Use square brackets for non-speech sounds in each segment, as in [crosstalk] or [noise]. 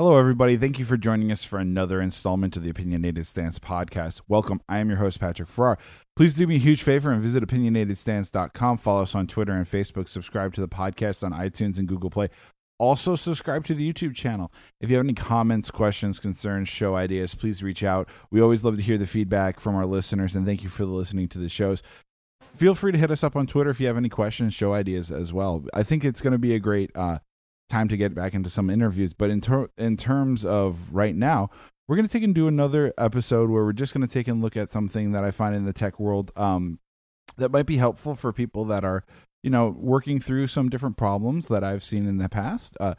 Hello, everybody. Thank you for joining us for another installment of the Opinionated Stance podcast. Welcome. I am your host, Patrick Farrar. Please do me a huge favor and visit opinionatedstance.com. Follow us on Twitter and Facebook. Subscribe to the podcast on iTunes and Google Play. Also, subscribe to the YouTube channel. If you have any comments, questions, concerns, show ideas, please reach out. We always love to hear the feedback from our listeners, and thank you for listening to the shows. Feel free to hit us up on Twitter if you have any questions, show ideas as well. I think it's going to be a great uh, time to get back into some interviews. But in, ter- in terms of right now, we're going to take and do another episode where we're just going to take and look at something that I find in the tech world um, that might be helpful for people that are you know, working through some different problems that I've seen in the past. Uh,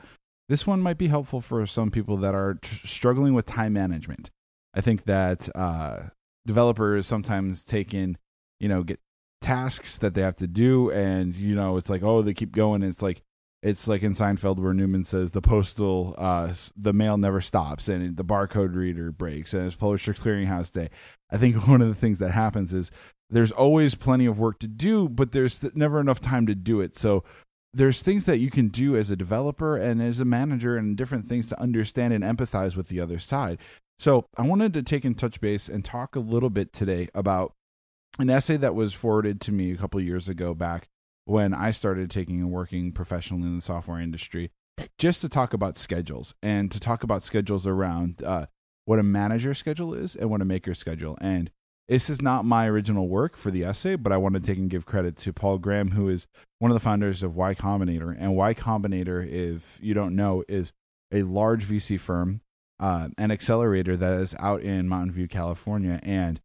this one might be helpful for some people that are tr- struggling with time management. I think that uh, developers sometimes take in, you know, get tasks that they have to do, and you know, it's like, oh, they keep going. And it's like, it's like in Seinfeld where Newman says the postal, uh, the mail never stops, and the barcode reader breaks, and it's Publisher Clearinghouse Day. I think [laughs] one of the things that happens is there's always plenty of work to do, but there's never enough time to do it. So there's things that you can do as a developer and as a manager and different things to understand and empathize with the other side. So I wanted to take in touch base and talk a little bit today about an essay that was forwarded to me a couple years ago back when I started taking and working professionally in the software industry, just to talk about schedules and to talk about schedules around uh, what a manager schedule is and what a maker schedule. And this is not my original work for the essay, but I want to take and give credit to Paul Graham, who is one of the founders of Y Combinator. And Y Combinator, if you don't know, is a large VC firm, uh, an accelerator that is out in Mountain View, California. And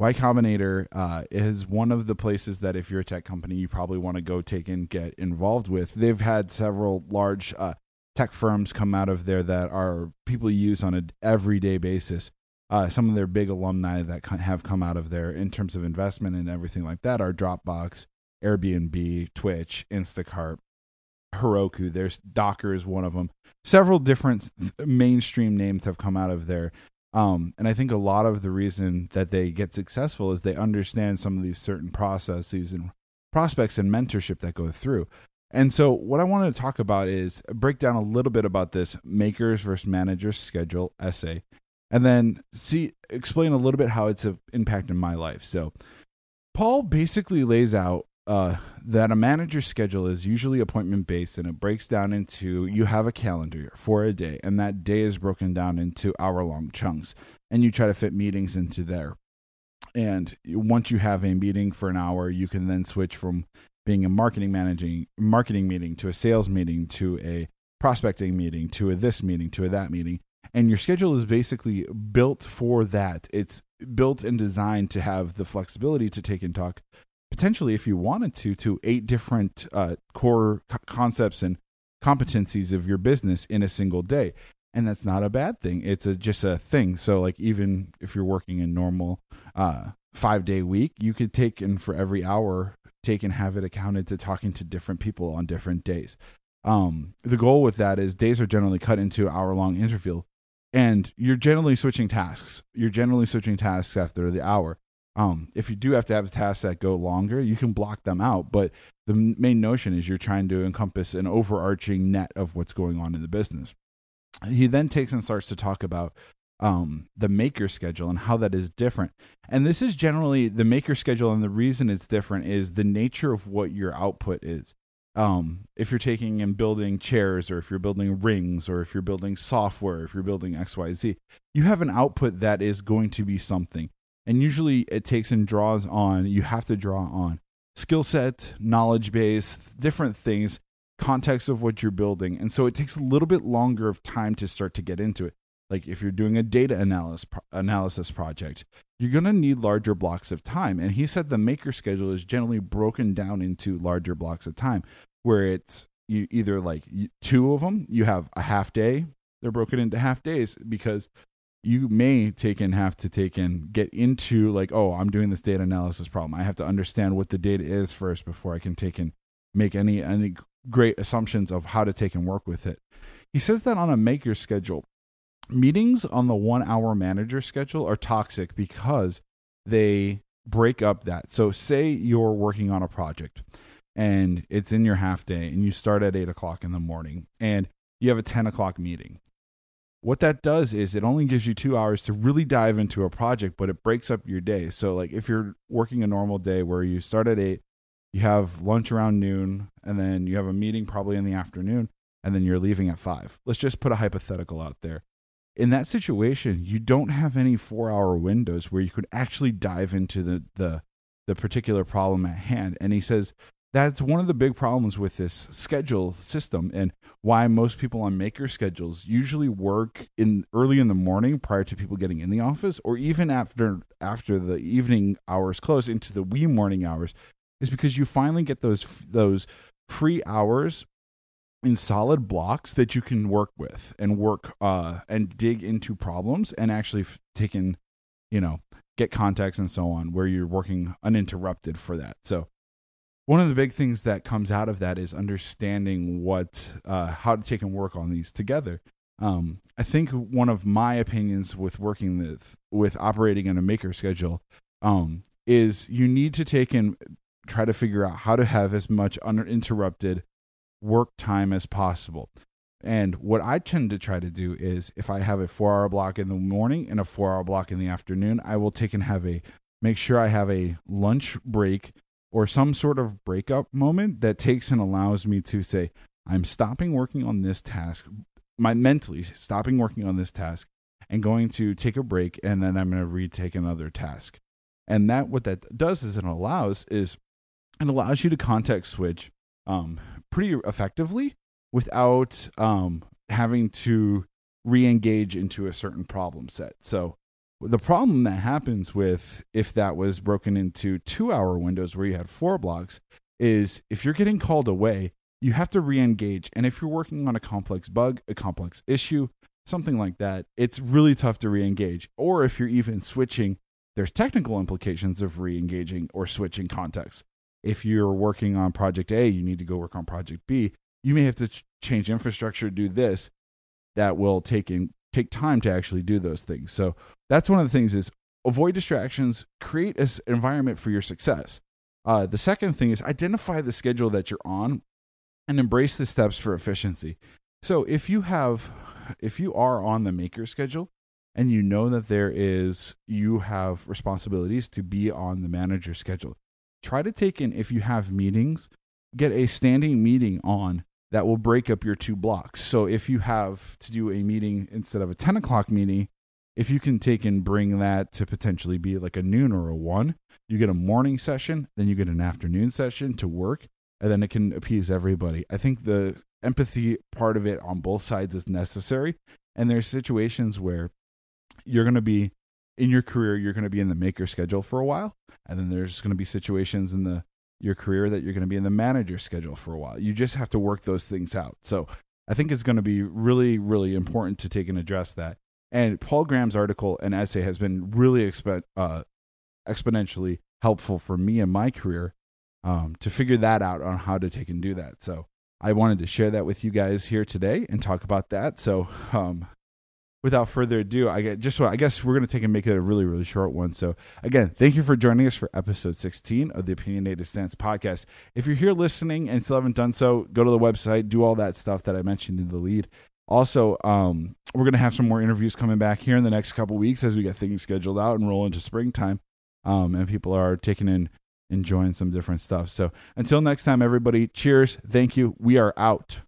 Y Combinator uh, is one of the places that if you're a tech company, you probably want to go take and get involved with. They've had several large uh, tech firms come out of there that are people use on an everyday basis uh, some of their big alumni that have come out of there in terms of investment and everything like that are Dropbox, Airbnb, Twitch, Instacart, Heroku. There's Docker is one of them. Several different mainstream names have come out of there. Um, and I think a lot of the reason that they get successful is they understand some of these certain processes and prospects and mentorship that go through. And so, what I wanted to talk about is break down a little bit about this makers versus managers schedule essay and then see explain a little bit how it's impacted my life. So Paul basically lays out uh, that a manager's schedule is usually appointment based and it breaks down into you have a calendar for a day and that day is broken down into hour long chunks and you try to fit meetings into there and once you have a meeting for an hour you can then switch from being a marketing managing marketing meeting to a sales meeting to a prospecting meeting to a this meeting to a that meeting and your schedule is basically built for that. It's built and designed to have the flexibility to take and talk potentially if you wanted to to eight different uh, core co- concepts and competencies of your business in a single day and that's not a bad thing it's a, just a thing so like even if you're working a normal uh, five day week you could take and for every hour take and have it accounted to talking to different people on different days um, the goal with that is days are generally cut into hour long interval and you're generally switching tasks. You're generally switching tasks after the hour. Um, if you do have to have tasks that go longer, you can block them out. But the main notion is you're trying to encompass an overarching net of what's going on in the business. He then takes and starts to talk about um, the maker schedule and how that is different. And this is generally the maker schedule, and the reason it's different is the nature of what your output is um, if you're taking and building chairs or if you're building rings or if you're building software if you're building xyz you have an output that is going to be something and usually it takes and draws on you have to draw on skill set knowledge base different things context of what you're building. And so it takes a little bit longer of time to start to get into it. Like if you're doing a data analysis analysis project you're going to need larger blocks of time. And he said the maker schedule is generally broken down into larger blocks of time where it's you either like two of them you have a half day they're broken into half days because you may take and have to take and get into like oh i'm doing this data analysis problem i have to understand what the data is first before i can take and make any any great assumptions of how to take and work with it he says that on a maker schedule meetings on the one hour manager schedule are toxic because they break up that. So, say you're working on a project and it's in your half day and you start at eight o'clock in the morning and you have a 10 o'clock meeting. What that does is it only gives you two hours to really dive into a project, but it breaks up your day. So, like if you're working a normal day where you start at eight, you have lunch around noon, and then you have a meeting probably in the afternoon, and then you're leaving at five. Let's just put a hypothetical out there. In that situation, you don't have any four hour windows where you could actually dive into the, the, the particular problem at hand. And he says that's one of the big problems with this schedule system and why most people on maker schedules usually work in early in the morning prior to people getting in the office or even after after the evening hours close into the wee morning hours is because you finally get those those free hours in solid blocks that you can work with and work uh and dig into problems and actually f- take in you know get contacts and so on where you're working uninterrupted for that. So one of the big things that comes out of that is understanding what uh, how to take and work on these together. Um, I think one of my opinions with working with with operating in a maker schedule um, is you need to take and try to figure out how to have as much uninterrupted work time as possible. And what I tend to try to do is if I have a four hour block in the morning and a four hour block in the afternoon, I will take and have a make sure I have a lunch break or some sort of breakup moment that takes and allows me to say, I'm stopping working on this task, my mentally stopping working on this task and going to take a break and then I'm going to retake another task. And that what that does is it allows is it allows you to context switch um, pretty effectively without um, having to re-engage into a certain problem set. So the problem that happens with if that was broken into two hour windows where you had four blocks is if you're getting called away, you have to re engage. And if you're working on a complex bug, a complex issue, something like that, it's really tough to re engage. Or if you're even switching, there's technical implications of re engaging or switching context. If you're working on project A, you need to go work on project B. You may have to ch- change infrastructure, do this. That will take in take time to actually do those things. So that's one of the things is avoid distractions, create an environment for your success. Uh, the second thing is identify the schedule that you're on and embrace the steps for efficiency. So if you have, if you are on the maker schedule and you know that there is, you have responsibilities to be on the manager schedule, try to take in, if you have meetings, get a standing meeting on that will break up your two blocks. So if you have to do a meeting instead of a 10 o'clock meeting, if you can take and bring that to potentially be like a noon or a one, you get a morning session, then you get an afternoon session to work, and then it can appease everybody. I think the empathy part of it on both sides is necessary. And there's situations where you're going to be in your career, you're going to be in the maker schedule for a while. And then there's going to be situations in the your career that you're going to be in the manager schedule for a while. You just have to work those things out. So I think it's going to be really, really important to take and address that. And Paul Graham's article and essay has been really uh, exponentially helpful for me in my career um, to figure that out on how to take and do that. So I wanted to share that with you guys here today and talk about that. So um, without further ado, I get just I guess we're going to take and make it a really really short one. So again, thank you for joining us for episode 16 of the Opinionated Stance podcast. If you're here listening and still haven't done so, go to the website, do all that stuff that I mentioned in the lead. Also, um, we're going to have some more interviews coming back here in the next couple weeks as we get things scheduled out and roll into springtime. Um, and people are taking in enjoying some different stuff. So until next time, everybody, cheers. Thank you. We are out.